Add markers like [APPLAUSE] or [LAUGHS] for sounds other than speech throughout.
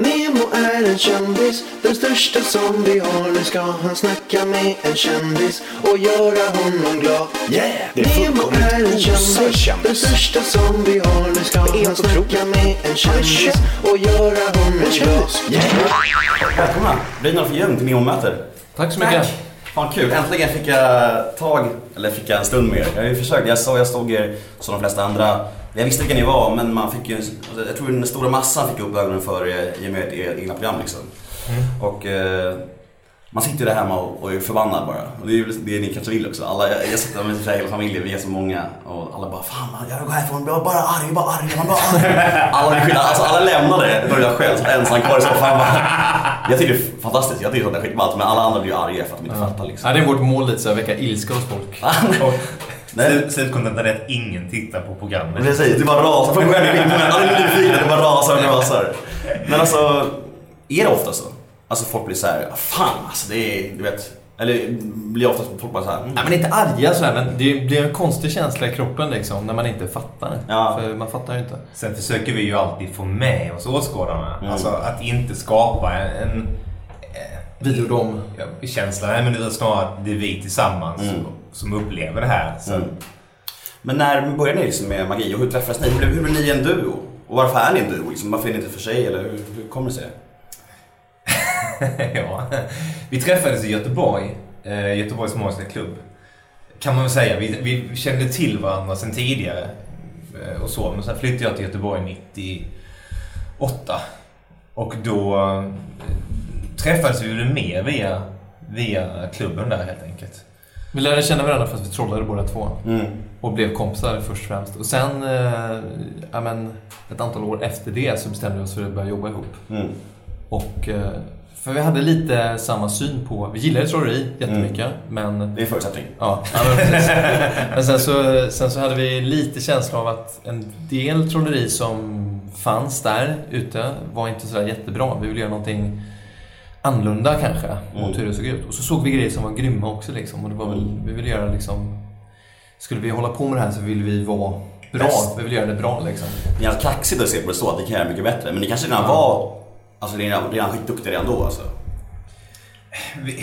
Nemo är en kändis, den största som vi har. Nu ska han snacka med en kändis och göra honom glad. Yeah! Det är Nemo är en kändis, den största som vi har. Nu ska han snacka med en kändis och göra honom glad. kändis. Välkomna! Brynolf Ljung till Nemo-möter. Tack så mycket. Fan kul, äntligen fick jag tag, eller fick jag en stund med er. Jag har ju försökt, jag sa jag stod er som de flesta andra. Jag visste vilka ni var men man fick ju, alltså, jag tror den stora massan fick upp ögonen för er i och med ert egna program liksom. Och eh, man sitter ju där hemma och, och är förbannad bara. Och det är ju det ni kanske vill också. Alla, jag, jag sitter med hela familjen, vi är så många. Och alla bara Fan jag vill gå härifrån, jag är bara arg, bara arg, man bara arg. [LAUGHS] Alla, alltså, alla lämnade, då jag själv ensam kvar i soffan. Jag tycker det är fantastiskt, jag tycker sånt är skitballt. Men alla andra blir ju arga för att de inte fattar liksom. Ja, det är vårt mål lite så att väcka ilska hos folk. [LAUGHS] Nej, Slutkontentan är att ingen tittar på programmet. Precis, det bara rasar. Det alla är nyfikna, det bara rasar och rasar. Men alltså, är det ofta så? Alltså folk blir såhär, fan alltså det är, du vet. Eller blir ofta folk bara såhär, mm. Nej men inte arga sådär, men det blir en konstig känsla i kroppen liksom när man inte fattar. Ja. För man fattar ju inte. Sen försöker vi ju alltid få med oss åskådarna. Mm. Alltså att inte skapa en, en Videodom. ja, känsla. Nej, men det är snarare att det är vi tillsammans Mm. som, upplever det här. Så, Mm. Men när började ni liksom med magi och hur träffades ni? Hur blev, hur blev ni en duo? Och varför är ni en duo? Liksom? Varför är ni inte för sig? Eller hur, hur kommer det sig? [LAUGHS] ja. Vi träffades i Göteborg, eh, Göteborgs Magiska Klubb. Kan man väl säga. Vi, vi kände till varandra sedan tidigare. Eh, och så. Men sen flyttade jag till Göteborg 98. Och då eh, träffades vi mer via, via klubben där helt enkelt. Vi lärde känna varandra för att vi trollade båda två. Mm. Och blev kompisar först och främst. Och sen, eh, ja, men, ett antal år efter det så bestämde vi oss för att börja jobba ihop. Mm. Och, eh, för vi hade lite samma syn på, vi gillade trolleri jättemycket, men Det är en förutsättning. Ja, ja men, [LAUGHS] men sen, så, sen så hade vi lite känsla av att en del trolleri som fanns där ute var inte sådär jättebra. Vi ville göra någonting annorlunda kanske mot Mm. hur det såg ut. Och så såg vi grejer som var grymma också liksom. Och det var väl, vi ville göra liksom... Skulle vi hålla på med det här så ville vi vara bra. Bäst. Vi ville göra det bra liksom. Ni är kaxigt att se på det så, ni kan göra mycket bättre. Men ni kanske redan var, alltså redan, redan skitduktiga redan då alltså.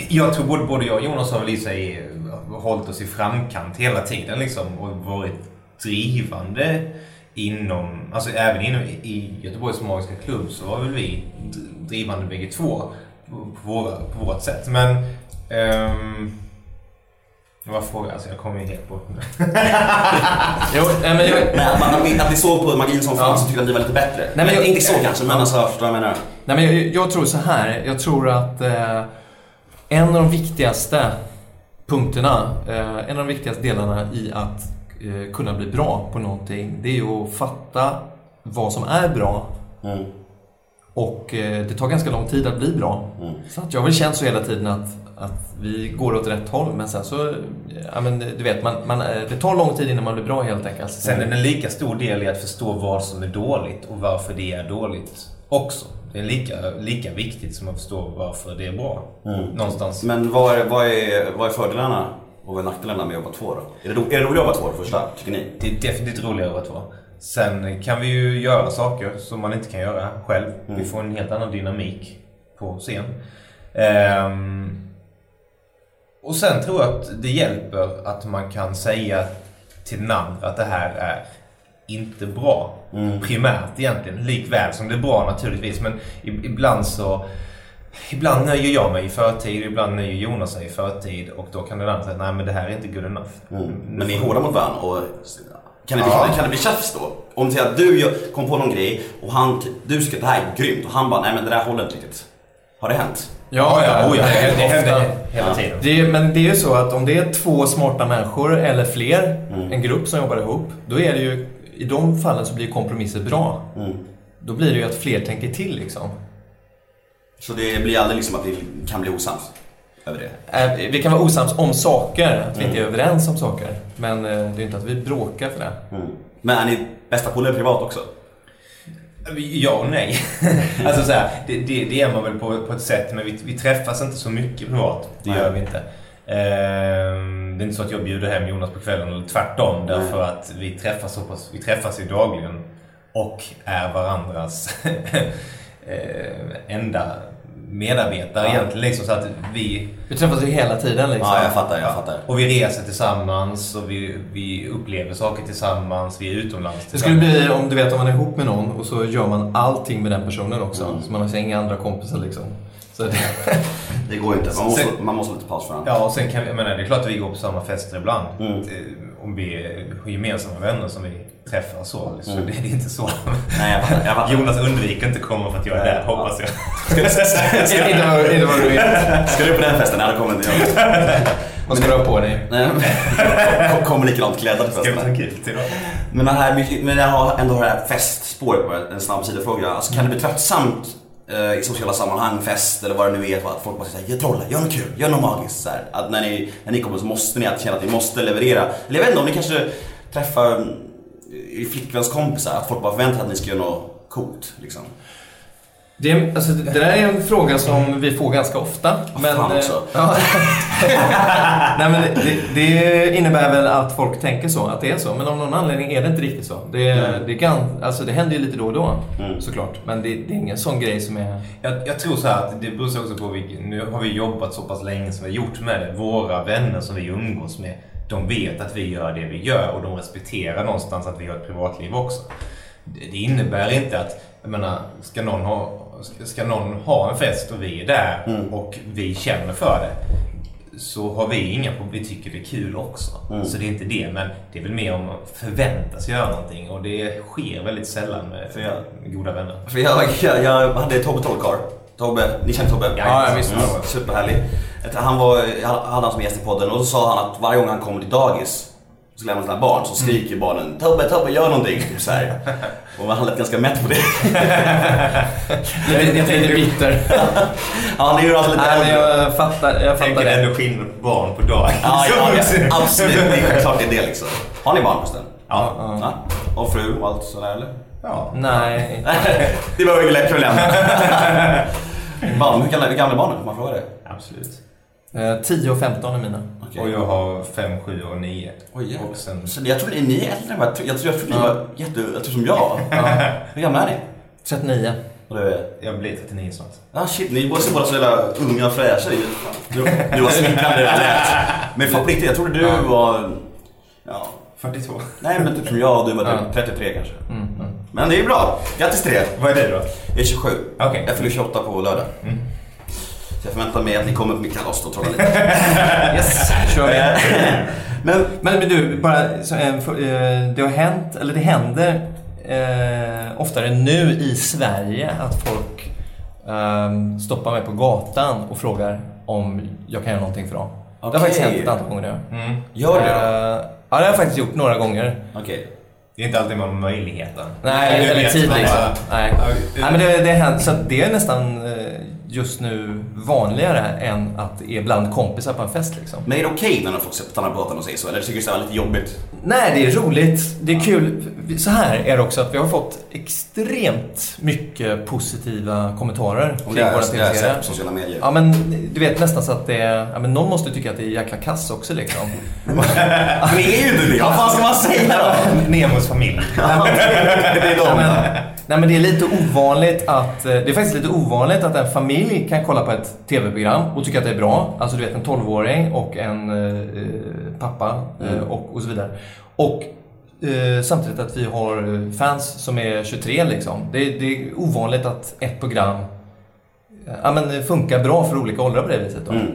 Jag tror både, både jag och Jonas har väl i sig eh, hållit oss i framkant hela tiden liksom och varit drivande inom, alltså även inom, i Göteborgs Magiska Klubb så var väl vi drivande bägge två på, våra, på vårt sätt. Men um, det var frågan, alltså jag kommer ju helt bort nu. [LAUGHS] Jo, nej, men jag, Men att, man, att ni såg på magin som fanns Ja. och tyckte att ni var lite bättre. men men jag- inte så kanske, men alltså förstår vad jag menar? Nej, men jag, jag tror så här. Jag tror att eh, en av de viktigaste punkterna, eh, en av de viktigaste delarna i att eh, kunna bli bra på någonting, det är ju att fatta vad som är bra Mm. och eh, det tar ganska lång tid att bli bra. Mm. Så att jag har väl känt så hela tiden att, att vi går åt rätt håll, men sen så, ja men du vet, man, man, det tar lång tid innan man blir bra helt enkelt. Sen är det en lika stor del i att förstå vad som är dåligt och varför det är dåligt också. Det är lika, lika viktigt som att förstå varför det är bra. Mm. Någonstans. Men vad är, vad, är, vad är fördelarna och vad är nackdelarna med att jobba två då? Är det, ro, är det roligt att jobba två det första, tycker ni? Det är definitivt roligare att vara. Sen kan vi ju göra saker som man inte kan göra själv. Mm. Vi får en helt annan dynamik på scen. Ehm, och sen tror jag att det hjälper att man kan säga till den andra att det här är inte bra. Mm. Primärt egentligen. Likväl som det är bra naturligtvis. Men ibland så... Ibland nöjer jag mig i förtid, ibland nöjer Jonas sig i förtid och då kan den andra säga nej men det här är inte good enough. Mm. Nu Men ni är hårda mot varandra och kan det bli, Ja. kan det bli tjafs då? Om att du kom på någon grej och han, du att det här är grymt och han bara, nej men det där håller inte riktigt. Har det hänt? Ja, ja, oh, ja. Det, det händer hela tiden. Det, men det är ju så att om det är två smarta människor eller fler, Mm. en grupp som jobbar ihop, då är det ju, i de fallen så blir kompromisser bra. Mm. Då blir det ju att fler tänker till liksom. Så det blir aldrig liksom att vi kan bli osams över det? Eh, Vi kan vara osams om saker, att vi inte är Mm. överens om saker. Men eh, det är inte att vi bråkar för det. Mm. Men är ni bästa polare privat också? Ja och nej. [LAUGHS] alltså så här, det, det, det är man väl på, på ett sätt, men vi, vi träffas inte så mycket privat. Det gör vi inte. Ehm, det är inte så att jag bjuder hem Jonas på kvällen, eller tvärtom. Därför att vi träffas så pass, vi träffas ju dagligen och är varandras [LAUGHS] eh, enda medarbetare Ja. egentligen. Liksom, så att vi, Vi träffas ju hela tiden liksom. Ja, jag fattar, jag fattar. och vi reser tillsammans och vi, vi upplever saker tillsammans. Vi är utomlands Det skulle bli om du vet om man är ihop med någon och så gör man allting med den personen också. Mm. Så man har inga andra kompisar liksom. Så det, [LAUGHS] Det går inte. Man måste, Sen- man måste lite paus för varandra. Ja, och sen kan vi, jag menar, det är klart att vi går på samma fester ibland. Mm. Om vi har gemensamma vänner som vi träffar så. Så Mm. det är inte så. Nej, jag fattar. Jag fattar. Jonas undviker inte komma för att jag är där, hoppas jag. [LAUGHS] Ska du på den festen? Nej, det kommer inte jag. Vad ska du ha på dig? [LAUGHS] Kommer likadant Ska vi festen. då? Men, här, men jag har ändå det här festspåret på en snabb sidofråga. Alltså, kan det bli tröttsamt Eh, liksom i sociala sammanhang, fest eller vad det nu är, att folk bara säger trolla, gör något kul, gör något magiskt. Så här. Att när ni, när ni kommer så måste ni att känna att ni måste leverera. Eller jag vet inte, om ni kanske träffar eh, flickväns flickvänskompisar, att folk bara förväntar sig att ni ska göra något coolt. Liksom. Det, är- alltså, det där är en fråga som vi får ganska ofta. Men, fan eh, också. [LAUGHS] ja. Nej, men det, det innebär väl att folk tänker så, att det är så. Men av någon anledning är det inte riktigt så. Det, Mm. det, kan, alltså, det händer ju lite då och då, Mm. såklart. Men det, det är ingen sån grej som är... Jag, jag tror så att det beror också på vilken, nu har vi jobbat så pass länge som vi har gjort med det. Våra vänner som vi umgås med, de vet att vi gör det vi gör och de respekterar någonstans att vi har ett privatliv också. Det, det innebär inte att, jag menar, ska någon ha, ska, någon ha en fest och vi är där Mm. och vi känner för det så har vi inga problem. Vi tycker det är kul också. Mm. Så det är inte det. Men det är väl mer om att förväntas göra någonting och det sker väldigt sällan med, För jag- med goda vänner. För jag, jag, jag hade Tobbe Trollkarl. Tobbe, ni känner Tobbe? Ja, ja, visst. Mm, superhärlig. Han var, jag hade han som gäst i podden och så sa han att varje gång han kommer till dagis så lämnar sina barn så skriker barnen Tobbe, Tobbe gör någonting. Typ så här. Och han lät ganska mätt på det. Lite, lite, lite bitter. Ja, han är ju alltså lite Nej, jag fattar, jag fattar Tänker det. ändå skillnad på barn på dag. Ja, ja, ja, [LAUGHS] absolut. Det är självklart det är det liksom. Har ni barn förresten? Ja. Ja. Och fru och allt sådär eller? ja. Nej. [LAUGHS] Det var ju lätt problem. [LAUGHS] Barn, hur gamla är barnen? Får man fråga det? Absolut. Eh, 10 och 15 är mina. Okej. Och jag har 5, 7 och 9. Oj, jävlar. och sen... Så jag tror ni är äldre än vad jag tror. Jag tror, jag tror ni Ja. var jätte... Jag tror som jag. [LAUGHS] Hur gamla är ni? 39. Och det är... Jag blir 39 snart. Ah shit, ni båda ser båda så jävla unga och fräscha ut. Du, du var smickrande det där [LAUGHS] lät. Men fan på riktigt, jag trodde du Ja. var... Ja. 42. Nej men typ som jag och du var typ Ja. 33 kanske. Mm, mm. Men det är bra. Grattis till det. Vad är det då? Jag är 27. Okej. Jag fyller 28 på lördag. Mm. Så jag förväntar mig att ni kommer på mitt kalas och trollar lite. [LAUGHS] Yes, kör vi. [LAUGHS] Men Men, men du, bara, så, en eh, det har hänt, eller det händer eh, oftare nu i Sverige att folk ehm, stoppar mig på gatan och frågar om jag kan göra någonting för dem. Det har faktiskt hänt ett antal gånger nu. Mm. gör det då? Eh, ja, det har jag faktiskt gjort några gånger. Okej. Det är inte alltid man har möjligheten. Nej, eller tid liksom. Nej. Nej, men det, det händer, så det är nästan eh, just nu vanligare än att det är bland kompisar på en fest liksom. Men är det okej när folk stannar på gatan och säger så? Eller tycker du det är lite jobbigt? Nej, det är roligt. Det är kul. Så här är det också att vi har fått extremt mycket positiva kommentarer Om kring det är, våra tv-serier. sett på sociala medier. Ja, men du vet nästan så att det är... Ja, men någon måste tycka att det är jäkla kass också liksom. [LAUGHS] Men det är ju inte det! Vad fan ska man säga då? Nemos familj. [LAUGHS] det är Ja, de. men, nej, men det är lite ovanligt att... Det är faktiskt lite ovanligt att en familj kan kolla på ett tv-program och tycka att det är bra. Alltså du vet en 12-åring och en eh, pappa eh, Mm. och, och så vidare. Och eh, samtidigt att vi har eh, fans som är 23 liksom. Det, är- det är ovanligt att ett program eh, ja, men, funkar bra för olika åldrar på det viset. Då. Mm.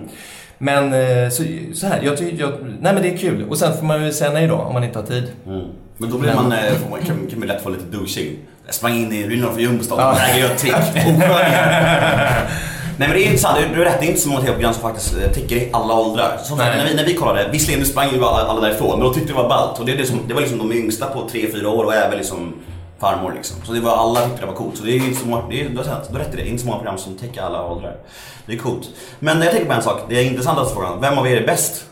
Men eh, så, så här, jag tycker... Jag, nej men det är kul. Och sen får man ju säga nej då om man inte har tid. Mm. Men då blir man, eh, man kan, kan man lätt få lite douching. Jag sprang in i rynnorna för jumbostad Ja. och ett trick. Oskön. Nej men det är intressant, du har rätt, det är inte så många tv-program som faktiskt eh, täcker i alla åldrar. Som sagt, när vi, när vi kollade, visserligen nu sprang ju alla, alla därifrån, men då tyckte det var ballt. Och det, det, som, det var liksom de yngsta på 3-4 år och även liksom farmor liksom. Så det var alla tyckte det var coolt. Så det är inte så många, det är, du har rätt, du har rätt i det, inte så många program som täcker alla åldrar. Det är coolt. Men jag tänker på en sak, det är intressantaste frågan, vem av er är bäst?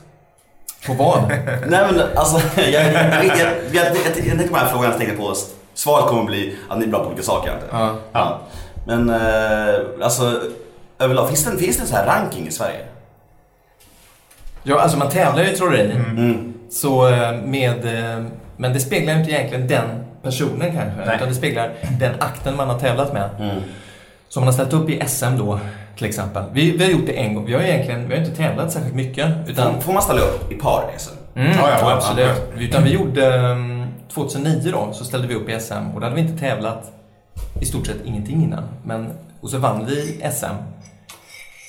På vad? [LAUGHS] Nej men alltså, [LAUGHS] jag, jag, jag, jag, jag, jag, jag, jag tänkte på den här frågan, jag tänkte på svaret kommer bli att ni är bra på olika saker. Inte? ja. Ja. Men eh, alltså, överlag, finns det, finns det en sån här ranking i Sverige? ja, alltså man tävlar ju i trolleri. Mm. Så eh, med... eh, Men det speglar ju inte egentligen den personen kanske. Nej. Utan det speglar den akten man har tävlat med. Mm. Som man har ställt upp i SM då, till exempel. Vi, vi har gjort det en gång. Vi har ju egentligen vi har inte tävlat särskilt mycket. Utan, Får, får man ställa upp i par i SM? mm, Ja, ja, ja, absolut. Utan vi gjorde... mm, 2009 då, så ställde vi upp i SM och då hade vi inte tävlat i stort sett ingenting innan. Men, och så vann vi SM.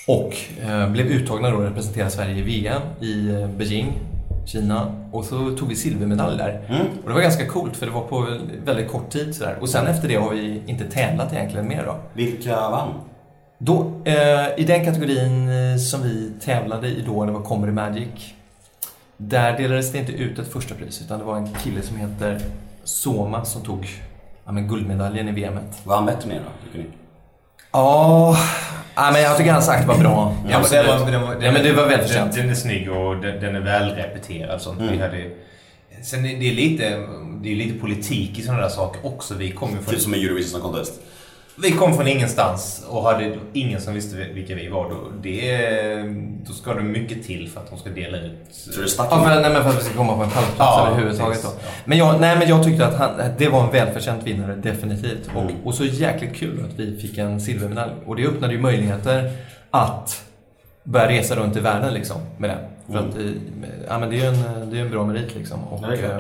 Och eh, blev uttagna då att representera Sverige i VM i eh, Beijing, Kina. Och så tog vi silvermedalj där. Mm. Och det var ganska coolt för det var på väldigt kort tid sådär. Och sen efter det har vi inte tävlat egentligen mer då. Vilka vann? Då, eh, I den kategorin eh, som vi tävlade i då, det var Comedy Magic. Där delades det inte ut ett första pris utan det var en kille som heter Soma som tog ja, men guldmedaljen i VMet. Var han bättre med då? tycker ni? Ja, ja, men jag tycker hans akt var bra. Ja, men den var, den var, Ja, men det var välförtjänt. Den, den är snygg och den, den är välrepeterad. Sånt. Mm. Vi hade, sen är det är lite, det är lite politik i sådana där saker också. Vi kom ju från, Typ som en Eurovision Contest. Vi kom från ingenstans och hade ingen som visste vilka vi var. Då, det, då ska det mycket till för att de ska dela ut... Tror du Ja, för, nej, men för att vi ska komma på en pallplats Ja, överhuvudtaget. Då. Ja. Men, jag, nej, men jag tyckte att han, det var en välförtjänt vinnare, definitivt. Och, Mm. och så jäkligt kul att vi fick en silvermedalj. Och det öppnade ju möjligheter att börja resa runt i världen liksom, med det. För Mm. att, eh, ja, men det är ju en, det är en bra merit. Liksom. Och, det eh,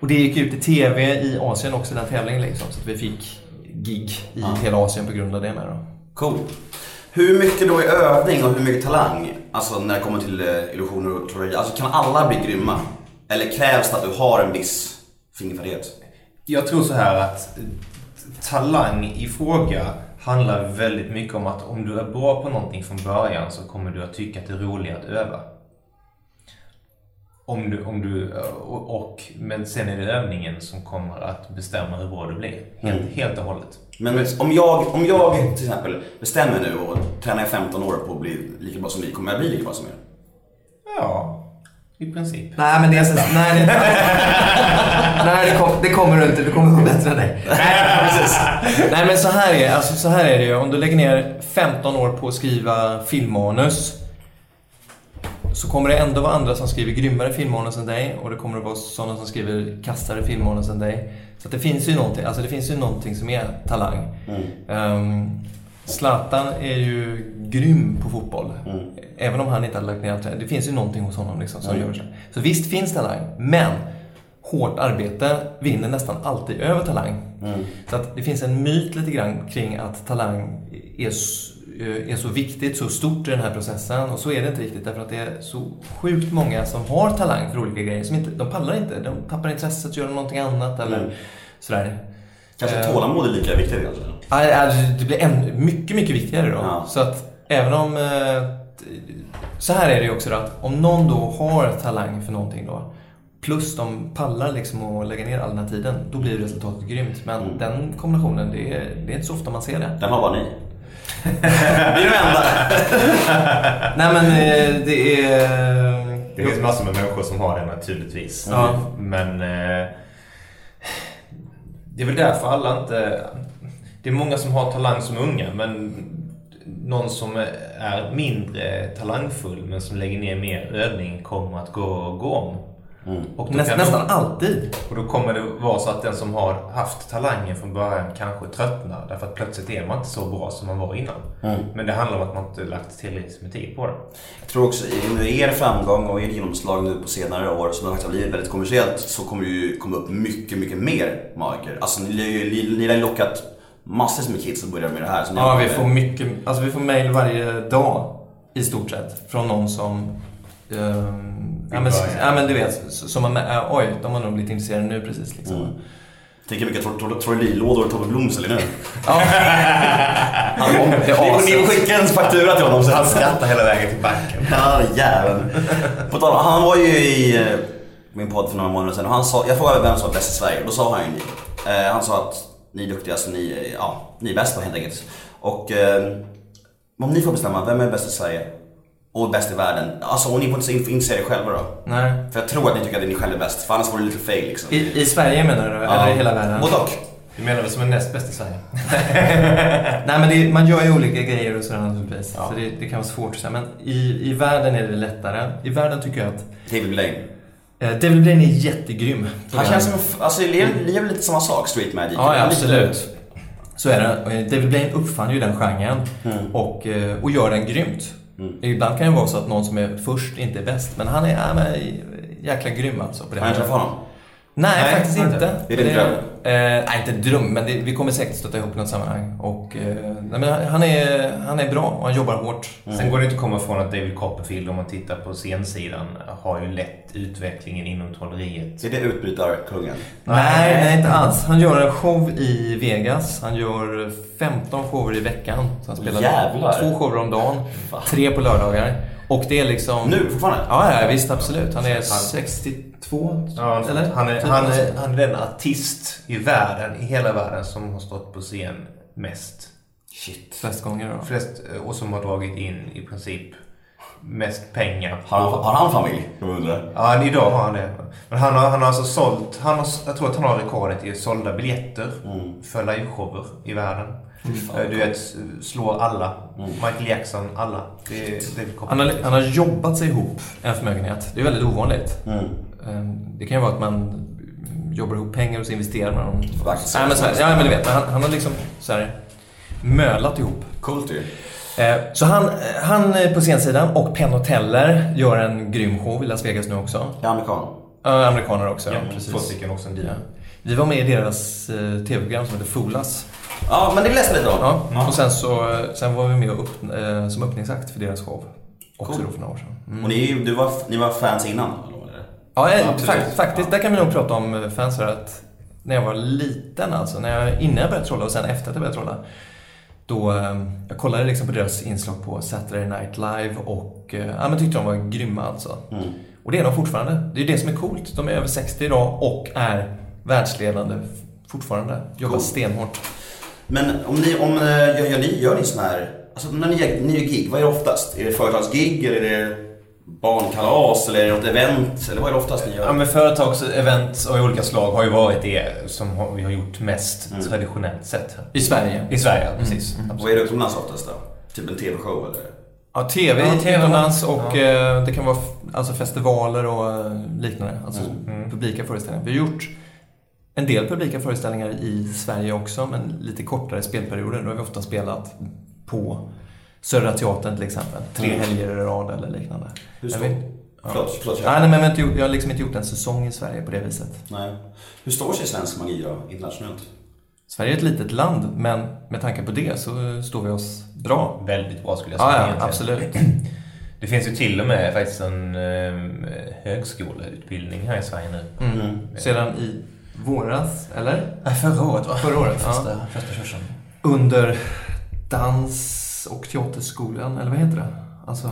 och det gick ut i TV i Asien också, den tävlingen. Liksom, så att vi fick gig i Ja. hela Asien på grund av det med. Då. Cool. Hur mycket då är övning och hur mycket talang? Alltså när det kommer till eh, illusioner och trolleri. Alltså kan alla bli grymma? Eller krävs det att du har en viss fingerfärdighet? Jag tror så här att eh, talang i fråga handlar väldigt mycket om att om du är bra på någonting från början så kommer du att tycka att det är roligare att öva. Om du, om du, och, och, men sen är det övningen som kommer att bestämma hur bra du blir. Helt, Mm. helt och hållet. Men om jag, om jag till exempel bestämmer nu och tränar i 15 år på att bli lika bra som ni, kommer jag bli lika bra som er? Ja, i princip. Nej, men det är så, nej, det, [LAUGHS] nej det, kom, det kommer du inte. Du kommer gå bättre än dig. [LAUGHS] Nej, men så här, är, alltså, så här är det ju. Om du lägger ner 15 år på att skriva filmmanus så kommer det ändå vara andra som skriver grymmare filmmanus än dig och det kommer att vara sådana som skriver kassare filmmanus än dig. Så det finns ju någonting, alltså det finns ju någonting som är talang. Mm. Um, Zlatan är ju grym på fotboll. Mm. Även om han inte hade lagt ner allt det. Det finns ju någonting hos honom liksom som Mm. gör så. Så visst finns talang, men hårt arbete vinner nästan alltid över talang. Mm. Så att det finns en myt lite grann kring att talang är, s- är så viktigt, så stort i den här processen. Och så är det inte riktigt därför att det är så sjukt många som har talang för olika grejer. Som inte, de pallar inte, de tappar intresset, gör någonting annat eller Mm. sådär. Kanske Eh. tålamod är lika viktigt kanske? Alltså, det blir än, mycket, mycket viktigare då. Ja. Så att även om... eh, Så här är det ju också då att om någon då har talang för någonting då plus de pallar liksom att lägga ner all den här tiden, då blir resultatet grymt. Men Mm. den kombinationen, det är, det är inte så ofta man ser det. Den har bara ni. [LAUGHS] Vi är de enda. [LAUGHS] Nej men eh, det är... Det finns massor med människor som har det naturligtvis. Ja. Men eh, det är väl därför alla inte... Det är många som har talang som unga men någon som är mindre talangfull men som lägger ner mer övning kommer att gå, gå om. Mm. Och Näst, nästan alltid. och då kommer det vara så att den som har haft talangen från början kanske tröttnar därför att plötsligt är man inte så bra som man var innan. Mm. Men det handlar om att man inte lagt tillräckligt med tid på det. Jag tror också i med er framgång och ert genomslag nu på senare år som faktiskt har blivit väldigt kommersiellt så kommer det ju komma upp mycket, mycket mer magiker. Alltså ni, ni, ni har ju lockat massor med kids att börja med det här. Ja, vi får mycket, alltså vi får mail varje dag i stort sett från någon som ehm, ja, men, ja men du vet, som med, oj, de har nog blivit intresserade nu precis liksom. Mm. Tänk vilka tro- tro- trollerilådor Tobbe Blom säljer nu. Ja. [LAUGHS] Han kom till Ni får- Ni aset. får skicka en faktura till honom sen. Han skrattar hela vägen till banken. Ja, jäveln. På tal Han var ju i eh, min podd för några månader sedan och han sa, jag frågade vem som var bäst i Sverige och då sa han ju ni. Eh, han sa att ni är duktiga, så ni, är- ja, ni är bäst då helt enkelt. Och eh, om ni får bestämma, vem är bäst i Sverige? Och bäst i världen? Alltså om ni får inte inse det själva då? Nej. För jag tror att ni tycker att ni själva är bäst, för annars vore det lite fail liksom. I, I Sverige menar du? Eller i hela världen? Både och. Du menar väl som är näst bäst i Sverige? [LAUGHS] Nej men det, man gör ju olika grejer och sådär naturligtvis. Ja. Så det, det kan vara svårt att säga. Men i, i världen är det lättare. I världen tycker jag att David Blaine. eh, David Blaine är jättegrym. Han det känns som, alltså ni är lite samma sak, Street Magic? Ja, ja absolut. Så är det. Och David Blaine uppfann ju den genren Mm. och, eh, och gör den grymt. Mm. Ibland kan det vara så att någon som är först inte är bäst, men han är ja, jäkla grym alltså. På det Har här. träffat honom? Nej, Nej, faktiskt inte. inte. Det är din dröm? Eh, nej, inte dröm, men det, vi kommer säkert stöta ihop i något sammanhang. Och, eh, nej, men han, är, han är bra och han jobbar hårt. Sen går det inte att komma ifrån att David Copperfield, om man tittar på scensidan, har ju lett utvecklingen inom trolleriet. Är det utbrytarkungen? Nej, nej, inte alls. Han gör en show i Vegas. Han gör 15 shower i veckan. Så han spelar Jävlar. två shower om dagen, tre på lördagar. Och det är liksom... Nu, fortfarande? Ja, ja, visst absolut. Han är 62, Ja, eller? han, är, han, är, han är den artist i världen, i hela världen, som har stått på scen mest. Shit. Flest gånger då. Flest, och som har dragit in i princip mest pengar. Har han, har han familj? Jag undrar. Ja, idag har han det. Men han har, han har alltså sålt, han har, jag tror att han har rekordet i sålda biljetter Mm. för liveshower i världen. Eh, du vet, slår alla. Mm. Michael Jackson, alla. Det David Han har, han har jobbat sig ihop en förmögenhet. Det är väldigt ovanligt. Mm. Eh, Det kan ju vara att man jobbar ihop pengar och så investerar man dem. Nej, men så här, ja, men du vet. Han, han har liksom så här, mölat ihop. Coolt ju. Eh, Så han, han är på scensidan och Penn Teller gör en grym show i Las Vegas nu också. Är amerikan. Ja, amerikaner också. Ja, precis. två stycken också en Ja. Vi var med i deras eh, tv-program som heter Foolas. Ja, men det läste lite om. Ja. Ja. Och sen, så, sen var vi med och upp, eh, som öppningsakt för deras show. Också Cool. då för några år sedan. Mm. Och ni, du var, ni var fans innan? Det? Ja, eh, fakt, faktiskt. Där kan vi nog prata om eh, fans här att när jag var liten, alltså när jag, innan jag började trolla och sen efter att jag började trolla. Då, eh, jag kollade liksom på deras inslag på Saturday Night Live och ja, men tyckte de var grymma alltså. Mm. Och det är de fortfarande. Det är det som är coolt. De är över 60 idag och är världsledande fortfarande. Jobbar Cool. stenhårt. Men om ni, om, gör, gör ni, gör ni sån här, alltså när ni, gör- ni gör gig, vad är det oftast? Är det företagsgig eller är det barnkalas eller något event? Eller vad är det oftast ni gör? Ja, men företagsevent av olika slag har ju varit det som vi har gjort mest Mm. traditionellt sett. I Sverige. I Sverige, ja, precis. Mm, vad är det utomlands oftast då? Typ en TV-show eller? Ja, TV Ja, utomlands och eh, det kan vara alltså festivaler och eh, liknande. Alltså Mm. publika föreställningar. Vi har gjort en del publika föreställningar i Sverige också, men lite kortare spelperioder. Då har vi ofta spelat på Södra Teatern till exempel. Tre Mm. helger i rad eller liknande. Hur Jag stor? ja. Förlåt, förlåt. Nej, nej, men jag har, inte gjort, jag har liksom inte gjort en säsong i Sverige på det viset. Nej. Hur står sig svensk magi då, internationellt? Sverige är ett litet land, men med tanke på det så står vi oss bra. Väldigt bra skulle jag säga. Ja, ja, absolut. [CLEARS THROAT] Det finns ju till och med faktiskt en eh, högskoleutbildning här i Sverige nu. Mm. Mm. Sedan i våras, eller? Nej, förra året va? Förra året, ja. Första, första kursen. Under dans och teaterskolan, eller vad heter det? Alltså,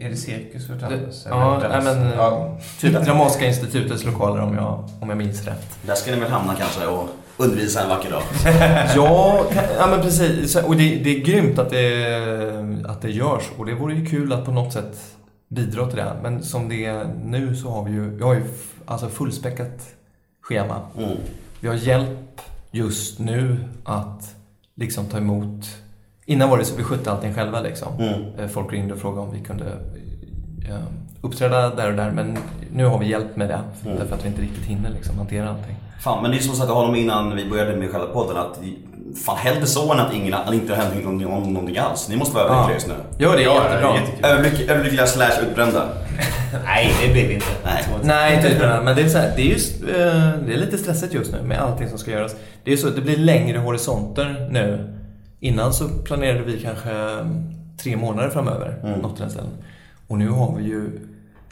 Är det cirkus för dans? ja, nej, men- Ja. typ Dramatiska institutets lokaler om jag, om jag minns rätt. Där ska ni väl hamna kanske och undervisa en vacker dag? [LAUGHS] Ja, ja men precis. Och det, det är grymt att det, att det görs och det vore ju kul att på något sätt bidra till det. Men som det är nu så har vi ju, vi har ju alltså fullspäckat schema. Mm. Vi har hjälp just nu att liksom ta emot Innan var det så vi skötte allting själva liksom. Mm. Eh, Folk ringde och frågade om vi kunde eh, uppträda där och där. Men nu har vi hjälp med det. Mm. Därför att vi inte riktigt hinner liksom hantera allting. Fan, men det är som sagt, jag honom innan vi började med själva podden att fan hellre så än att, ingen, att inte har hänt någonting, någonting alls. Ni måste vara överlyckliga just nu. Ja, det är Ja, jättebra. Överlyckliga slash utbrända. [LAUGHS] Nej, det blir vi inte. Nej. Nej, inte utbrända. Men det är, så här, det, är just, eh, det är lite stressigt just nu med allting som ska göras. Det är så det blir längre horisonter nu. Innan så planerade vi kanske tre månader framöver. Mm. Något ställen. Och nu har vi ju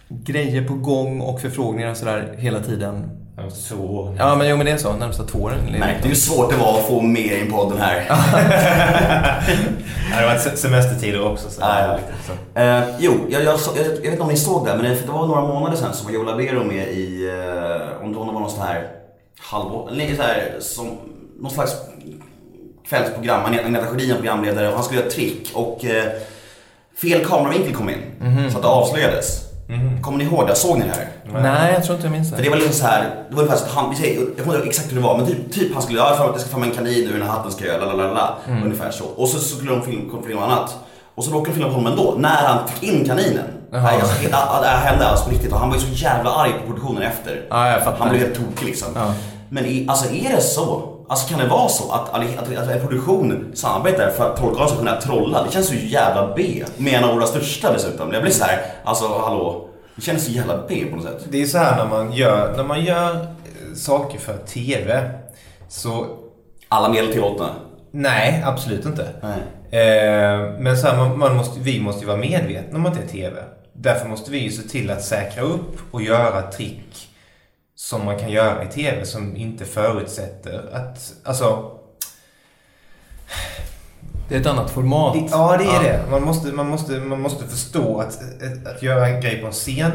grejer på gång och förfrågningar och sådär hela tiden. Så... Ja, men jo, men det är så. Närmsta två åren. Märkte hur svårt det var att få med i en podden här. [LAUGHS] Det har varit se- semestertider också. Så Ja, ja. så. Eh, jo, jag, jag, jag, jag vet inte om ni såg det, men det, det var några månader sedan som var Joe Labero med i, eh, om det var någon sån här halvår, eller så här, som, någon slags kvällsprogram, Agneta Sjödin var programledare och han skulle göra ett trick och eh, fel kameravinkel kom in. Så att det avslöjades. Kommer ni ihåg det? Såg ni det här? Nej, jag tror inte jag minns För det. det var liksom så här, det var ungefär så att han, jag kommer inte ihåg exakt hur det var, men typ, typ han skulle, ja, jag ska få med en kanin ur den här hatten ska jag, lalalala, ungefär så. Och så, så skulle de filma annat. Och så råkade de filma på honom ändå, när han fick in kaninen. Jaha. Alltså, det, det här hände alltså på riktigt och han var ju så jävla arg på produktionen efter. Ja, jag fattar. Han blev helt tokig liksom. Ja. Men i, alltså är det så Alltså kan det vara så att, att, att en produktion samarbetar för att trollkarlen ska kunna trolla? Det känns så jävla B. Med en av våra största dessutom. Jag blir så här, alltså hallå. Det känns så jävla B på något sätt. Det är så här när man gör, när man gör eh, saker för TV. Så Alla medel tillåtna. nej, absolut inte. Nej. Eh, men så här, man, man måste, vi måste ju vara medvetna om att det är TV. Därför måste vi ju se till att säkra upp och göra trick som man kan göra i TV som inte förutsätter att, alltså Det är ett annat format. Det, ja, det är det. Man måste, man, måste, man måste förstå att, att, göra en grej på en scen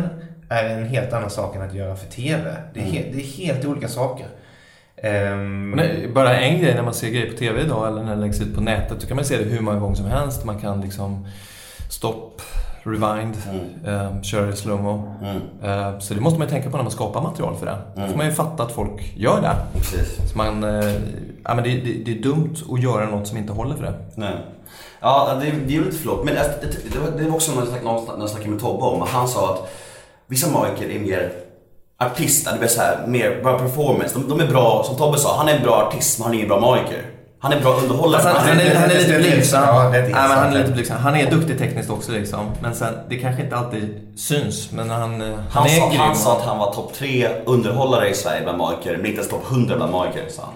är en helt annan sak än att göra för TV. Det är, helt, det är helt olika saker. Är bara en grej när man ser grejer på TV idag eller när det läggs ut på nätet. Då kan man se det hur många gånger som helst. Man kan liksom stopp, rewind, eh, köra i slowmo. Mm. Eh, så det måste man ju tänka på när man skapar material för det. Då får man ju fatta att folk gör det. Precis. Så man, eh, ja, men det, det, det är dumt att göra något som inte håller för det. Nej. Ja, det, det är ju lite förlåt. Men det, det, det var också något jag snackade- med Tobbe om. Han sa att vissa magiker är mer artister, det vill säga mer bra performance. De, de är bra, som Tobbe sa, han är en bra artist men han är ingen bra magiker. Han är bra underhållare. Alltså, han, han, är, han är lite blygsam. ja, Nej, men han är lite blygsam. Han är duktig tekniskt också liksom. Men sen, det kanske inte alltid syns. Men han, eh, han, han, är sa, grym. han sa att han var topp tre underhållare i Sverige bland magiker, men inte ens topp 100 bland magiker, sa han.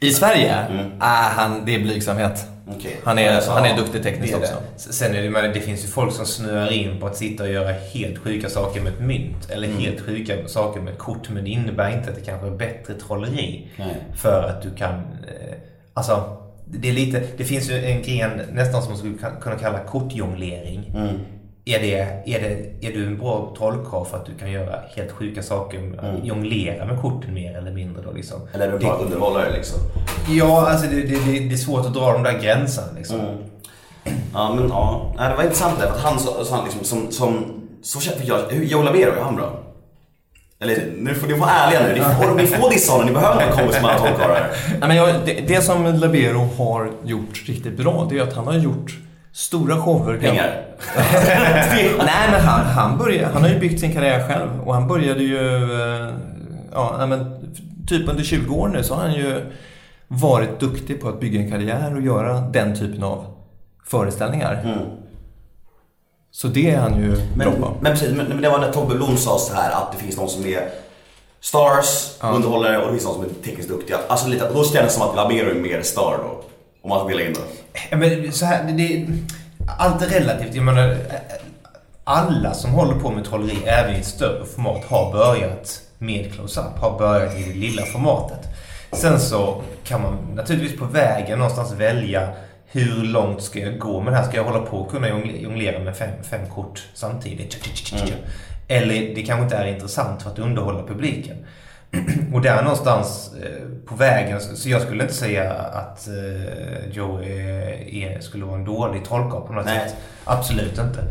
I Sverige? Mm. Ah, han, det är blygsamhet. Okej. Han, är, Så, han är duktig tekniskt det är också. det. Sen är det, men det finns ju folk som snöar in på att sitta och göra helt sjuka saker med ett mynt. Eller Mm. helt sjuka saker med ett kort. Men det innebär inte att det kanske är bättre trolleri. Nej. För att du kan... Eh, alltså, det är lite... Det finns ju en gren nästan som man skulle kunna kalla kortjonglering. Mm. Är, det, är, det, är du en bra trollkarl för att du kan göra helt sjuka saker? Mm. Jonglera med korten mer eller mindre då liksom? Eller är du bara underhållare liksom? Ja, alltså det, det, det, det är svårt att dra de där gränserna liksom. Mm. Ja, men ja. Nej, det var intressant det, för att han sa sa han liksom som, som så känner jag, hur Joe Labero, är han bra? Eller nu får ni vara ärliga nu, ni får, ni får dissa honom, ni behöver som alla trollkarlar. Nej, men jag, det, det som Labero har gjort riktigt bra, det är att han har gjort stora shower. Pengar. [LAUGHS] Nej, men han, han, började, han har ju byggt sin karriär själv. Och han började ju... eh, Ja, men typ under 20 år nu så har han ju varit duktig på att bygga en karriär och göra den typen av föreställningar. Mm. Så det är han ju bra Men, på. men precis, men, men det var när Tobbe Blom sa så här att det finns någon som är stars, Ja. underhållare och det finns någon som är tekniskt duktiga. Alltså lite, då känns det som att Labero är mer star då. Om man vill in. Ja, men så här, det, det, allt är relativt. Jag menar, alla som håller på med trolleri, även i ett större format, har börjat med close-up. Har börjat i det lilla formatet. Sen så kan man naturligtvis på vägen någonstans välja hur långt ska jag gå med det här? Ska jag hålla på och kunna jongle- jonglera med fem, fem kort samtidigt? Eller det kanske inte är intressant för att underhålla publiken. [CLEARS THROAT] Och där någonstans eh, på vägen, så så jag skulle inte säga att eh, Joe är, skulle vara en dålig trollkarl på något Nej. sätt. Absolut inte.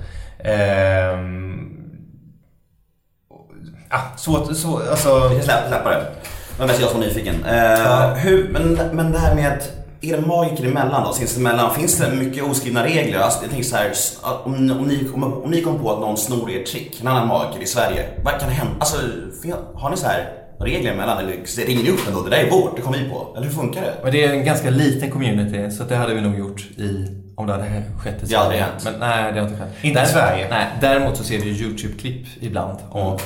Ehm, ah, svårt, så, alltså... Vi kan släppa, släppa det. Men mest jag som är nyfiken. Eh, Ja. hur, men, men det här med det magiker emellan då? Sinsemellan, finns det mycket oskrivna regler? Alltså, jag tänker så här, om, ni- om, ni, om, om ni kommer på att någon snor ert trick, en annan magiker i Sverige, vad kan hända? Alltså, har ni så här regler emellan? Eller ringer upp ändå? Det där är vårt, det kommer vi på. Eller hur funkar det? Men det är en ganska liten community, så det hade vi nog gjort i, om det hade skett i Det har aldrig Sverige. hänt. Men nej, det har inte skett. Inte i Sverige. Nej, däremot så ser vi YouTube-klipp ibland av...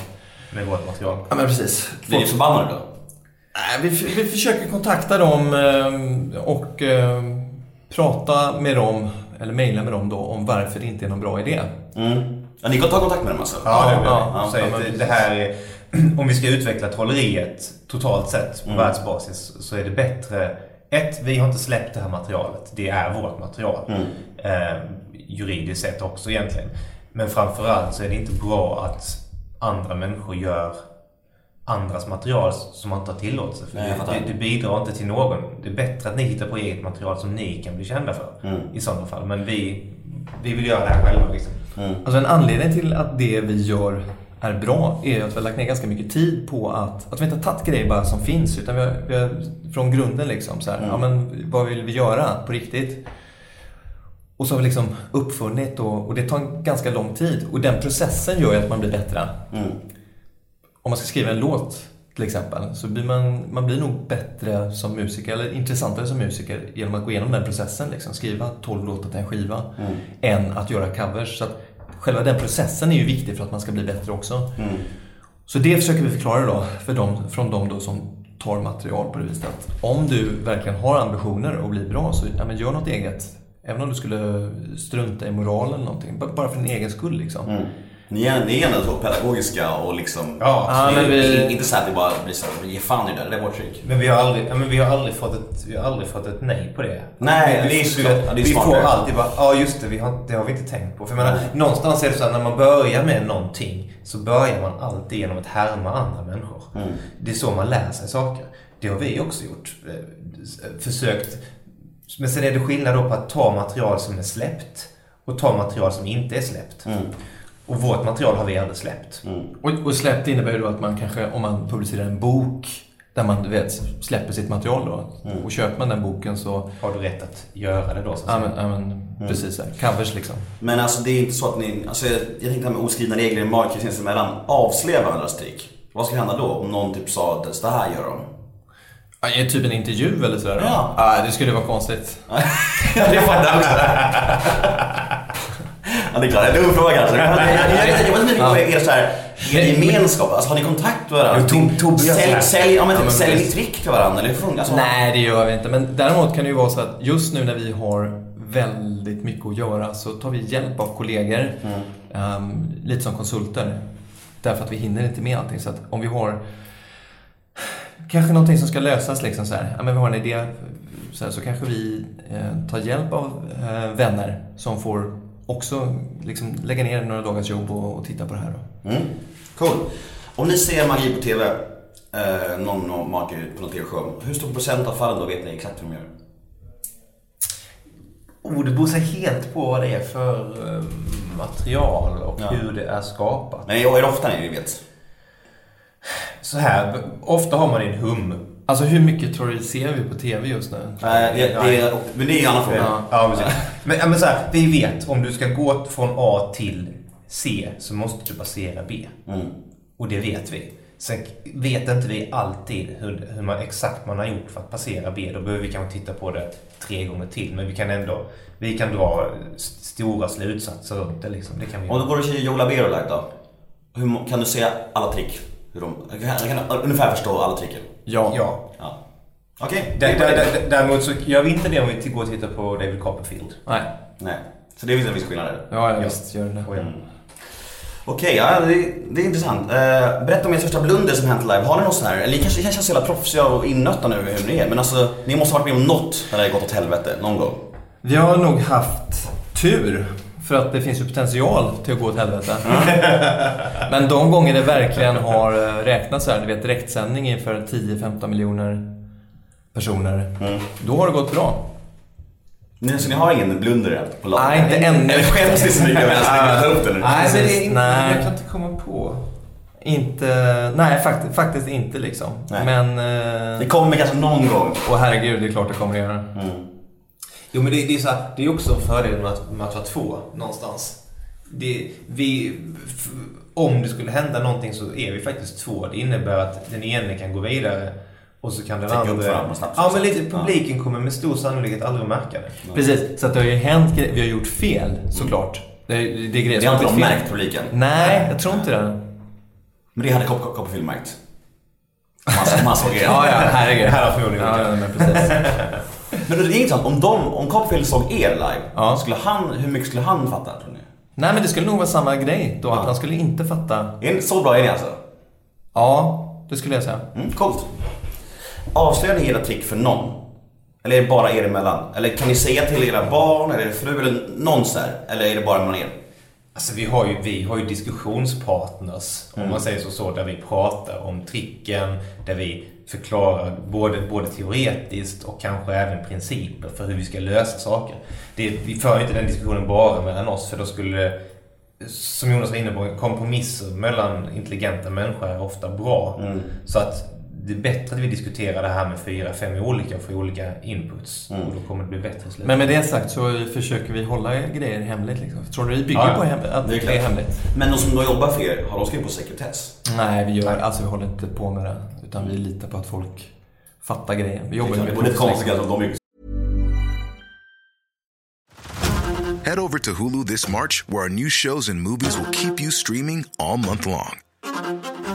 Med vårt material. Ja, men precis. Blir ni förbannade då? Nej, vi, vi försöker kontakta dem eh, och eh, prata med dem, eller mejla med dem då, om varför det inte är någon bra idé. Mm. Ja, ni kan ta kontakt med dem alltså? Ja, det, Ja, ja, ja, säg ja, det, det här är, [CLEARS THROAT] om vi ska utveckla trolleriet totalt sett på Mm. världsbasis så är det bättre ett, vi har inte släppt det här materialet. Det är vårt material. Mm. Eh, juridiskt sett också egentligen. Men framförallt så är det inte bra att andra människor gör andras material som man inte har tillåtelse för. Nej, det, det bidrar inte till någon. Det är bättre att ni hittar på eget material som ni kan bli kända för. Mm. I sådana fall. Men vi, vi vill göra det här själva liksom. Mm. Alltså en anledning till att det vi gör är bra är att vi har lagt ner ganska mycket tid på att, att vi inte har tagit grejer bara som finns utan vi har, vi har från grunden liksom så här, Mm. ja men vad vill vi göra på riktigt? Och så har vi liksom uppfunnit och, och det tar en ganska lång tid och den processen gör ju att man blir bättre. Mm. Om man ska skriva en låt till till exempel, så blir man, man blir nog bättre som musiker, eller intressantare som musiker, genom att gå igenom den processen. Liksom, skriva 12 låtar till en skiva, Mm. än att göra covers. Så att själva den processen är ju viktig för att man ska bli bättre också. Mm. Så det försöker vi förklara då, för dem, från de då som tar material på det viset. Att om du verkligen har ambitioner att bli bra, så ja, men gör något eget. Även om du skulle strunta i moral eller någonting. ba- Bara för din egen skull liksom. Mm. Ni är, ni är ändå så pedagogiska och liksom... Ja, Ja, det är men vi- Inte så att det bara blir så här, ge fan i det, det är vårt trick. Men vi har aldrig, men vi har aldrig, fått, ett, vi har aldrig fått ett nej på det. Nej, vi, det är såklart- ja, det är vi får alltid bara, ja just det, vi har, det har vi inte tänkt på. För jag menar, Nej. någonstans är det så att när man börjar med någonting så börjar man alltid genom att härma andra människor. Mm. Det är så man lär sig saker. Det har vi också gjort. Eh, Försökt. Men sen är det skillnad då på att ta material som är släppt och ta material som inte är släppt. Mm. Och vårt material har vi aldrig släppt. Mm. Och, och släppt innebär ju då att man kanske, om man publicerar en bok där man vet, släpper sitt material då. Mm. Och köper man den boken så, Har du rätt att göra det då? Så att ja men, ja, men precis, så här, covers liksom. Men alltså det är inte så att ni, alltså jag, jag tänkte det här med oskrivna regler i marknaden sinsemellan. Avslöja varandras trick. Vad skulle hända då om någon typ sa att så här gör de? Ja, det typ en intervju eller sådär? Ja. ja. Det skulle vara konstigt. [LAUGHS] det fattar [LAUGHS] jag. Ja det är klart, en dum fråga kanske. Jag, jag, jag, jag, på er, så här, er gemenskap. Alltså har ni kontakt med varandra? Jo, Tob- Tobbe gör så Sälj, sälj, ja, men, Ja, typ, men säljer ni trick till varandra? Eller hur alltså, Nej, det gör vi inte. Men däremot kan det ju vara så att just nu när vi har väldigt mycket att göra så tar vi hjälp av kollegor. ehm, lite som konsulter. Därför att vi hinner inte med allting. Så att om vi har kanske någonting som ska lösas liksom så här. Ja, men vi har en idé. Så, här, så kanske vi eh, tar hjälp av eh, vänner som får också liksom, lägga ner några dagars jobb och, och titta på det här. Då. Mm. Cool. Om ni ser magi på TV, eh, någon ut på någon TV-show. Hur stor procent av fallen då vet ni exakt hur de gör? Oh, det beror sig helt på vad det är för eh, material och Ja. hur det är skapat. Men är det ofta ni vet? Så här, ofta har man en hum. Alltså hur mycket tror du ser vi på TV just nu? Nej, det, det, är- men det är en annan fråga. Ja. Ja, precis. Men, men så här, vi vet, om du ska gå från A till C så måste du passera B. Mm. Och det vet vi. Sen vet inte vi alltid hur, hur man, exakt man har gjort för att passera B. Då behöver vi kanske titta på det tre gånger till. Men vi kan ändå vi kan dra st- stora slutsatser runt det. Liksom. Det kan vi Om du går och kör Joe Labero live då? Hur, kan du se alla trick? Hur de, kan, kan ungefär förstå alla tricken. Ja. Ja. Ja. Okej. Dä- dä- dä- Däremot så gör vi inte det om vi går och tittar på David Copperfield. Nej. Nej. Så det finns en viss skillnad där. Ja, ja visst gör det. Mm. Okej, ja, det, det är intressant. Eh, berätta om er största blunder som hänt live. Har ni något sån här? Eller ni kanske känns så jävla proffsiga och innötta nu hur ni är. Men alltså, ni måste ha varit med om något när det har gått åt helvete. Någon gång. Vi har nog haft tur. För att det finns ju potential till att gå åt helvete. [LAUGHS] Men de gånger det verkligen har eh, räknats här, du vet direktsändning inför 10-15 miljoner personer. Mm. Då har det gått bra. Ni, så ni har ingen blunder på laget? Nej, inte ännu. Eller skäms ni så mycket över att upp det nu? Nej, men det är inte- Nej. jag kan inte komma på. Inte, nej faktiskt, faktiskt inte liksom. Nej. Men, Det eh, kommer kanske någon gång. och herregud, det är klart det kommer att göra. Mm. Jo men det, det är så här, det är också en fördel med att, med att vara två någonstans. Det, vi, f, om det skulle hända någonting så är vi faktiskt två. Det innebär att den ene kan gå vidare och så kan den upp andra... snabbt. Ja men lite, publiken kommer med stor sannolikhet aldrig att märka det. Precis, så att det har ju hänt grejer. Vi har gjort fel såklart. Det, det är grejer Det som har inte de märkt publiken. Nej, jag tror inte det. Men det hade Cop- Copperfield märkt. Man, man såg er. Ja, ja, herregud. Det här har förmodligen ja, det. ja, men precis. [LAUGHS] Men det är intressant, om, de, om Copperfield såg er live, Ja. skulle han, hur mycket skulle han fatta tror ni? Nej, men det skulle nog vara samma grej då. Ja. Att han skulle inte fatta. Så bra är ni alltså? Ja, det skulle jag säga. Mm, coolt. Avslöjar ni era trick för någon? Eller är det bara er emellan? Eller kan ni säga till era barn, eller er fru, eller någon så här? Eller är det bara mellan er? Alltså vi har ju, vi har ju diskussionspartners, om man säger så, så, där vi pratar om tricken, där vi förklarar både, både teoretiskt och kanske även principer för hur vi ska lösa saker. Det, vi för ju inte den diskussionen bara mellan oss, för då skulle, som Jonas var inne på, kompromisser mellan intelligenta människor är ofta bra. Mm. Så att det är bättre att vi diskuterar det här med fyra, fem olika och får olika inputs. Mm. Och då kommer det bli bättre i slutet. Men med det sagt så försöker vi hålla grejer hemligt. Liksom. Tror du det bygger Ja, på hem, att Det är det, är hemligt? Men de som då jobbar för er, har de skrivit på sekretess? Nej, vi gör, alltså vi håller inte på med det. Utan vi litar på att folk fattar grejen. Vi jobbar Det med lite proffs, konstigt att de Head over to Hulu this March, where our new shows and movies will keep you streaming all month long.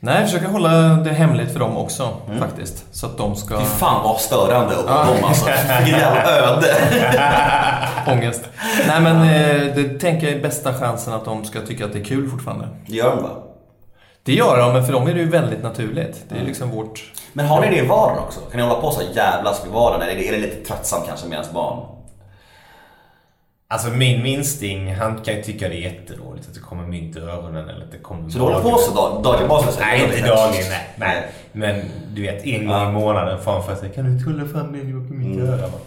Nej, jag försöker hålla det hemligt för dem också faktiskt. Så att de ska... Fy fan vad störande och dem alltså. Vilket jävla öde. [LAUGHS] Ångest. Nej men eh, det tänker jag är bästa chansen att de ska tycka att det är kul fortfarande. Det gör de va? Det gör de, men för dem är det ju väldigt naturligt. Det är liksom vårt... Men har ni det i vardagen också? Kan ni hålla på så jävlas vid vardagen? Eller är det lite tröttsamt kanske med ens barn? Alltså min minsting, han kan ju tycka det är jätteroligt att det kommer mynt i öronen eller att det kommer Så du håller på så dag, daglig basis? Nej, inte dagligen. Nej. nej. Men du vet, en gång Ja. i månaden får han för sig Kan du tulla fram mig och mitt öra? va?"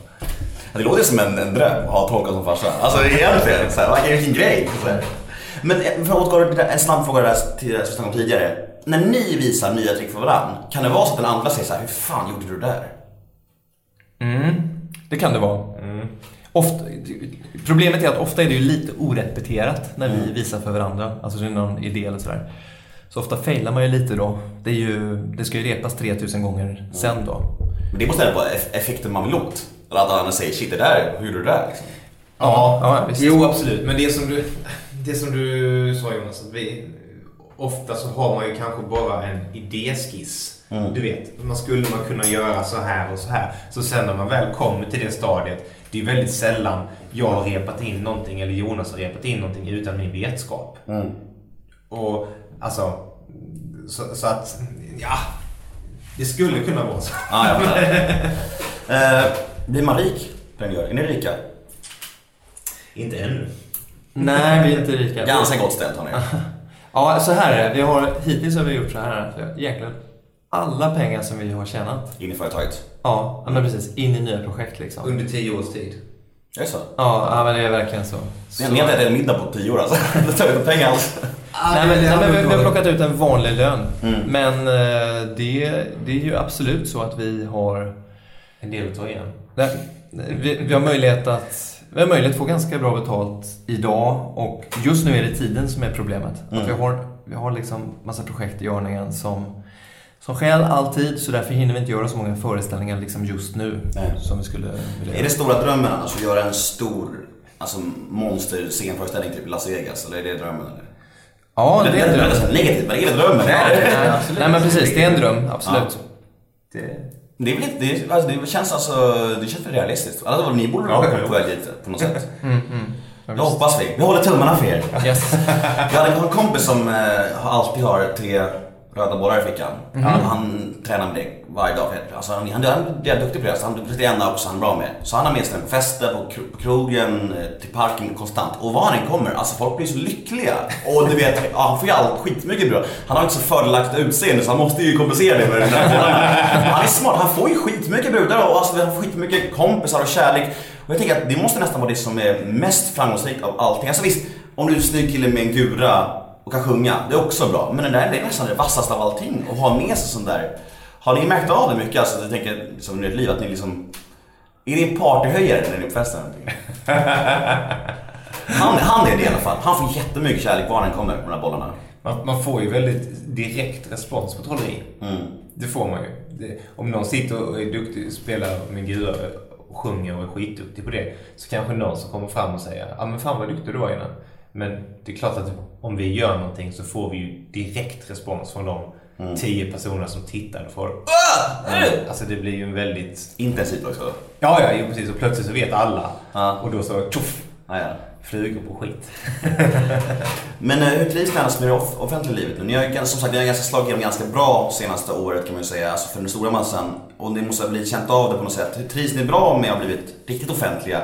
Det låter som en, en dröm att ha Tonka som farsa. Alltså egentligen, så här, vilken grej. Men eh, för att återgå till det en snabb fråga där till det som tidigare. När ni visar nya trick för varandra, kan det vara så att den andra säger så här, hur fan gjorde du det där? Det kan det vara. Ofta, problemet är att ofta är det ju lite orepeterat när vi visar för varandra. Alltså det är någon idé eller sådär. Så ofta failar man ju lite då. Det, är ju, det ska ju repas 3000 gånger sen då. Men det måste ändå vara eff- effekten man vill åt. Eller att andra säger, shit det där, hur gjorde du det där? Liksom. Ja, ja, visst. jo absolut. Men det som du, det som du sa Jonas, att vi, ofta så har man ju kanske bara en idéskiss. Du vet, man skulle man kunna göra så här och så här. Så sen när man väl kommer till det stadiet, det är väldigt sällan jag har repat in någonting eller Jonas har repat in någonting utan min vetskap. Och alltså, så, så att, ja. Det skulle kunna vara så. Ah, jag fattar. [LAUGHS] eh, blir man rik på den gör? Är ni rika? Inte ännu. Nej, vi är inte rika. Ganska gott ställt har ni. [LAUGHS] Ja, så här är det. Vi har, hittills har vi gjort så här. att Egentligen alla pengar som vi har tjänat. In i företaget. Ja, men precis. In i nya projekt liksom. Under tio års tid. Är det så? Ja, ja men det är verkligen så. Ni har inte ätit en middag på tio år alltså? [LAUGHS] Det tar ju inte pengar alls. Nej, men, nej, men vi, vi har plockat ut en vanlig lön. Mm. Men eh, det, det är ju absolut så att vi har En del att ta igen. Nej, vi, vi har möjlighet att vi har möjlighet att få ganska bra betalt idag och just nu är det tiden som är problemet. Mm. Att vi har, vi har liksom massa projekt i görningen som, som stjäl all tid så därför hinner vi inte göra så många föreställningar liksom just nu Nej. som vi skulle vilja Är det stora drömmen annars att göra en stor alltså, monster scenföreställning typ Las Vegas? Eller är det drömmen? Eller? Ja, det är en dröm. Det negativt, men är det drömmen? Nej, Nej, men precis. Det är en dröm. Absolut. Det... Det, är väl inte, det, är- alltså, det känns alltså, det känns väl realistiskt. Alltså, ni borde Ja, vara ja, på väg dit på något sätt. Mm, mm. Ja, Det visst. hoppas vi. Vi håller tummarna för er. Yes. [LAUGHS] Jag hade en kompis som eh, alltid har tre röda bollar i fickan. Mhm. Han, han tränar med det varje dag. Alltså, han, han, han är duktig på det. Så han, det enda också han är bra med. Så han har med sig den på fester, på, kro- på krogen, eh, till parken konstant. Och var han än kommer, alltså folk blir så lyckliga. Och du vet, ja, han får ju allt skitmycket bra. Han har inte så fördelaktigt utseende så han måste ju kompensera det med den där. Han är smart, han får ju skitmycket brudar och alltså, han får skitmycket kompisar och kärlek. Och jag tänker att det måste nästan vara det som är mest framgångsrikt av allting. Alltså visst, om du är en snygg kille med en gura och kan sjunga, det är också bra. Men den där det är nästan det vassaste av allting. Att ha med sig sånt där. Har ni märkt av det mycket? Alltså, jag tänker liksom, under ert liv att ni liksom... Är en partyhöjare när ni är på festen? [LAUGHS] Han, han är det i alla fall. Han får jättemycket kärlek var han kommer med de här bollarna. Man, man får ju väldigt direkt respons på trolleri. Mm. Det får man ju. Det, om någon sitter och är duktig, spelar med gura och sjunger och är skitduktig på det. Så kanske någon som kommer fram och säger ja men fan vad duktig du var innan. Men det är klart att om vi gör någonting så får vi ju direkt respons från de tio personer som tittar. Och får, mm. Alltså det blir ju en väldigt... Intensivt också. Ja, ja, jo, precis. Och plötsligt så vet alla. Ja. Och då så tjoff! Ja, ja. Flugor på skit. [LAUGHS] Men hur trivs ni annars med det off- offentliga livet nu? Ni har som sagt, ni har ganska slagit igenom ganska bra senaste året kan man ju säga, alltså för den stora massan. Och ni måste ha blivit känt av det på något sätt. Hur trivs ni bra med att ha blivit riktigt offentliga?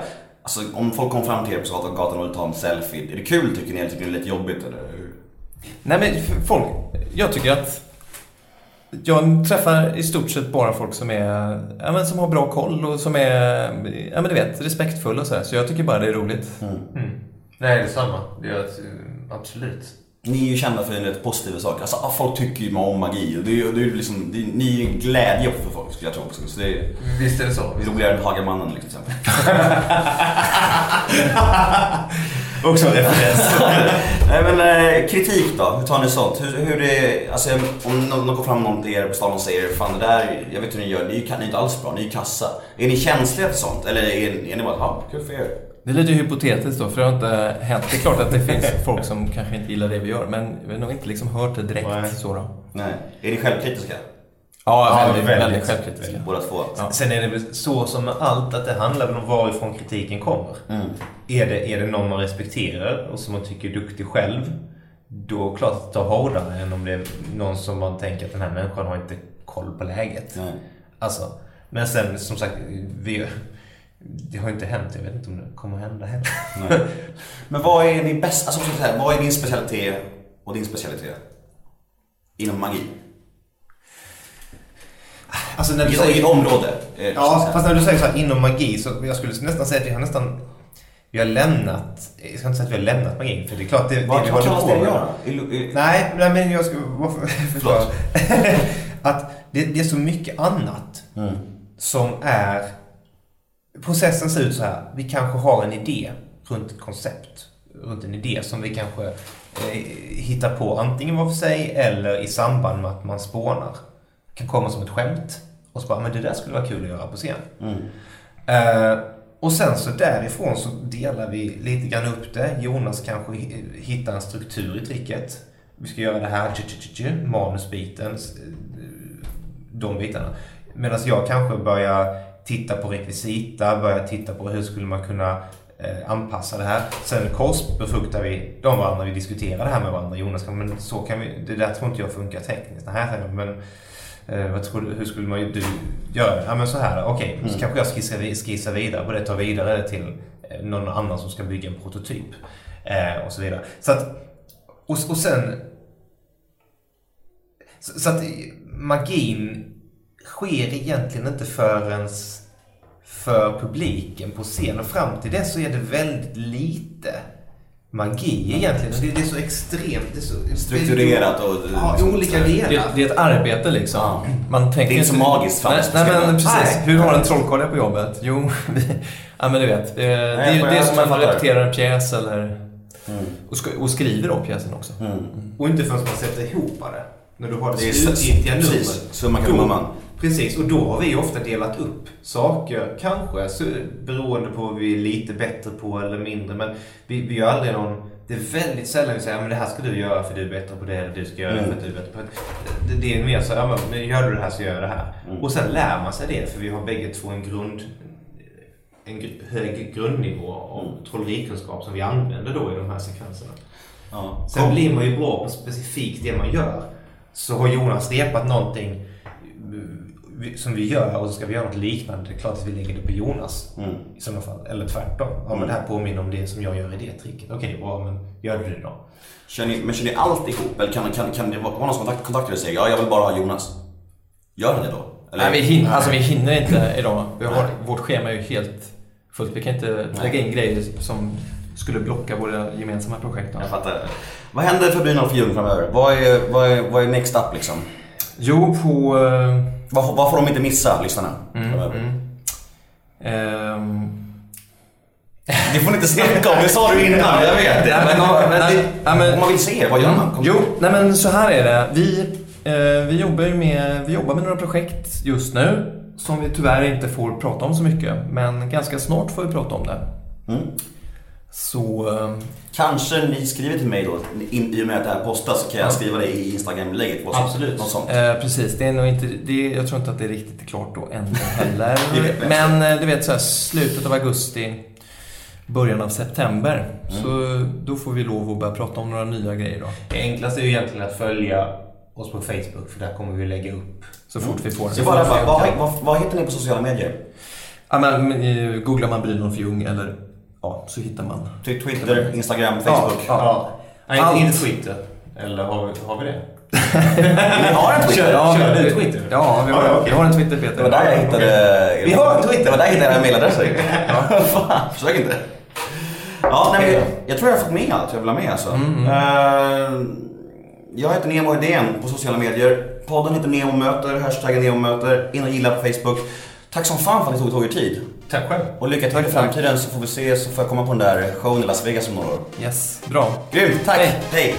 Alltså om folk kommer fram till er på gatan- gatan och vill ta en selfie, är det kul tycker ni eller tycker ni det är lite jobbigt eller hur? Nej men folk, jag tycker att jag träffar i stort sett bara folk som är, ja, men som har bra koll och som är, ja men du vet, respektfulla och så här. Så jag tycker bara det är roligt. Mm. Nej, det är samma. Det är absolut. Ni är ju kända för en rätt positiva saker. Alltså, ah, folk tycker ju om magi. Och det är, det är liksom, det är, ni är ju en glädje för folk skulle jag tro också. Så det är Visst är det så. roligare än Hagamannen liksom, till exempel. [LAUGHS] Också en referens. [LAUGHS] Nej men eh, kritik då, hur tar ni sånt? Hur, hur det, alltså, om någon, någon går fram någon till er på stan och säger Fan det där, jag vet hur ni gör, ni är ju- ni är inte alls bra, ni är kassa. Är ni känsliga för sånt? Eller är, är ni bara, ja, kul för er? Det är lite hypotetiskt då, för det har inte hänt. Det är klart att det finns folk som kanske inte gillar det vi gör, men vi har nog inte liksom hört det direkt Nej. så då. Nej. Är ni självkritiska? Ja, Ja, väldigt, väldigt. väldigt självkritiska. Båda två? Ja. Sen är det väl så som med allt att det handlar väl om varifrån kritiken kommer. Mm. Är det, är det någon man respekterar och som man tycker är duktig själv, då är det klart att det tar hårdare än om det är någon som man tänker att den här människan har inte koll på läget. Nej. Alltså, men sen som sagt, vi, det har ju inte hänt. Jag vet inte om det kommer hända heller. [LAUGHS] Men vad är ni bäst, alltså så här, vad är din specialitet och din specialitet? Inom magi? Alltså när du vilket säger, område? eh, ja, fast när du säger så här inom magi så jag skulle nästan säga att vi har nästan vi har lämnat, jag ska inte säga att vi har lämnat magin för det är klart det, det Vad vi vad håller på med. i- Nej, men jag ska [LAUGHS] förklara. [LAUGHS] Att det, det är så mycket annat Mm. som är... Processen ser ut så här. Vi kanske har en idé runt ett koncept. Runt en idé som vi kanske eh, hittar på antingen var för sig eller i samband med att man spånar. Det kan komma som ett skämt. Och så bara, men det där skulle vara kul att göra på scen. Mm. Eh, och sen så därifrån så delar vi lite grann upp det. Jonas kanske hi- hittar en struktur i tricket. Vi ska göra det här, manusbiten, de bitarna. Medan jag kanske börjar titta på rekvisita, börjar titta på hur skulle man kunna eh, anpassa det här. Sen korsbefruktar vi de varandra, vi diskuterar det här med varandra. Jonas men så kan vi, det där tror inte jag funkar tekniskt. Nej, men Eh, vad tror du, hur skulle man du göra? Ja men så här, okej. Så kanske jag skissar, skissar vidare på det, tar vidare det till eh, någon annan som ska bygga en prototyp. Eh, och så vidare. Så att, och, och sen... Så, så att magin sker egentligen inte förrän för publiken på scen. Och fram till det så är det väldigt lite magi egentligen. Det, det är så extremt. Det är så, Strukturerat och... Ja, olika delar. Det, det är ett arbete liksom. Ja. Man tänker Det är inte så magiskt Nej, faktiskt. nej men precis. Nej. Hur har en trollkarl på jobbet? Jo, [LAUGHS] ja men du vet. Det, det, är ju- det är som man repeterar en pjäs eller... Mm. Och, sk- och skriver om pjäsen också. Mm. Och inte förrän man sätter ihop det. När du har det, slutgiltiga precis. numret. Summa Då- kardemumman. Precis, och då har vi ofta delat upp saker, kanske så, beroende på vad vi är lite bättre på eller mindre. Men vi, vi gör aldrig någon... Det är väldigt sällan vi säger men det här ska du göra för du är bättre på det eller du ska göra det Mm. för att du är bättre på det. Det, det är mer så ja, men- gör du det här så gör jag det här. Mm. Och sen lär man sig det för vi har bägge två en grund en gr- hög grundnivå av trollerikunskap som vi använder då i de här sekvenserna. Ja. Sen blir man ju bra på specifikt det man gör. Så har Jonas repat någonting eh, som vi gör och så ska vi göra något liknande. Det är klart att vi lägger det på Jonas Mm. i sådana fall. Eller tvärtom. Ja men det här påminner om det som jag gör i det tricket. Okej, bra men gör du det då? Kör ni, men kör ni allt ihop? Eller kan, kan, kan det vara någon som kontakt, kontaktar er och säger ja, jag vill bara ha Jonas? Gör ni det då? Eller? Nej, vi hinner, alltså, vi hinner inte [CLEARS THROAT] idag. Vi har, vårt schema är ju helt fullt. Vi kan inte lägga in grejer som skulle blocka våra gemensamma projekt. då. Jag fattar. Vad händer för Brynolf Ljung framöver? Vad är, vad, är, vad är next up liksom? Jo, på... Vad, vad får de inte missa, lyssnarna? Mm, mm. Ehm, [LAUGHS] Det får ni inte snacka om, det sa du innan, jag vet. Ja, men, men, det, ja, men- om man vill se vad gör man? Kom- Jo, nej men så här är det. Vi, eh, vi, jobbar med, vi jobbar med några projekt just nu som vi tyvärr inte får prata om så mycket. Men ganska snart får vi prata om det. Mm. Så... Eh, Kanske ni skriver till mig då, in, i och med att det här postas, så kan jag skriva det i som- Absolut. Något sånt. eh, precis, det är nog inte, det, jag tror inte att det är riktigt klart då än heller. [LAUGHS] Men eh, du vet så här, slutet av augusti, början av september. Så då får vi lov att börja prata om några nya grejer då. Det enklaste är ju egentligen att följa oss på Facebook för där kommer vi lägga upp. Så fort vi får Så bara, vad, vad, vad heter ni på sociala medier? Ja, men, men, eh, googlar man Brynolf Ljung eller ja, så hittar man. Twitter, Instagram, Facebook? Ja, Ja. Nej, Allt. inte, inte Twitter. Eller har vi, har vi det? [LAUGHS] Ni har en Twitter? Ja, Kör vi- du Twitter? Ja, vi har, ja, okej. vi har en Twitter Peter. Det var där jag hittade... Vi har en Twitter. Det var där jag hittade era mailadresser. [LAUGHS] Ja. [LAUGHS] Fan, försök inte. Ja, nej, jag, jag tror jag har fått med allt jag vill ha med alltså. Eh, jag heter Nemo Idén på sociala medier. Podden heter Nemo möter, hashtaggen Nemo möter. In och gilla på Facebook. Tack som fan för att ni tog, tog er tid. Tack själv. Och lycka till i framtiden så får vi se så får jag komma på den där showen i Las Vegas om några år. Yes, bra. Grymt, tack! Hej. Hej.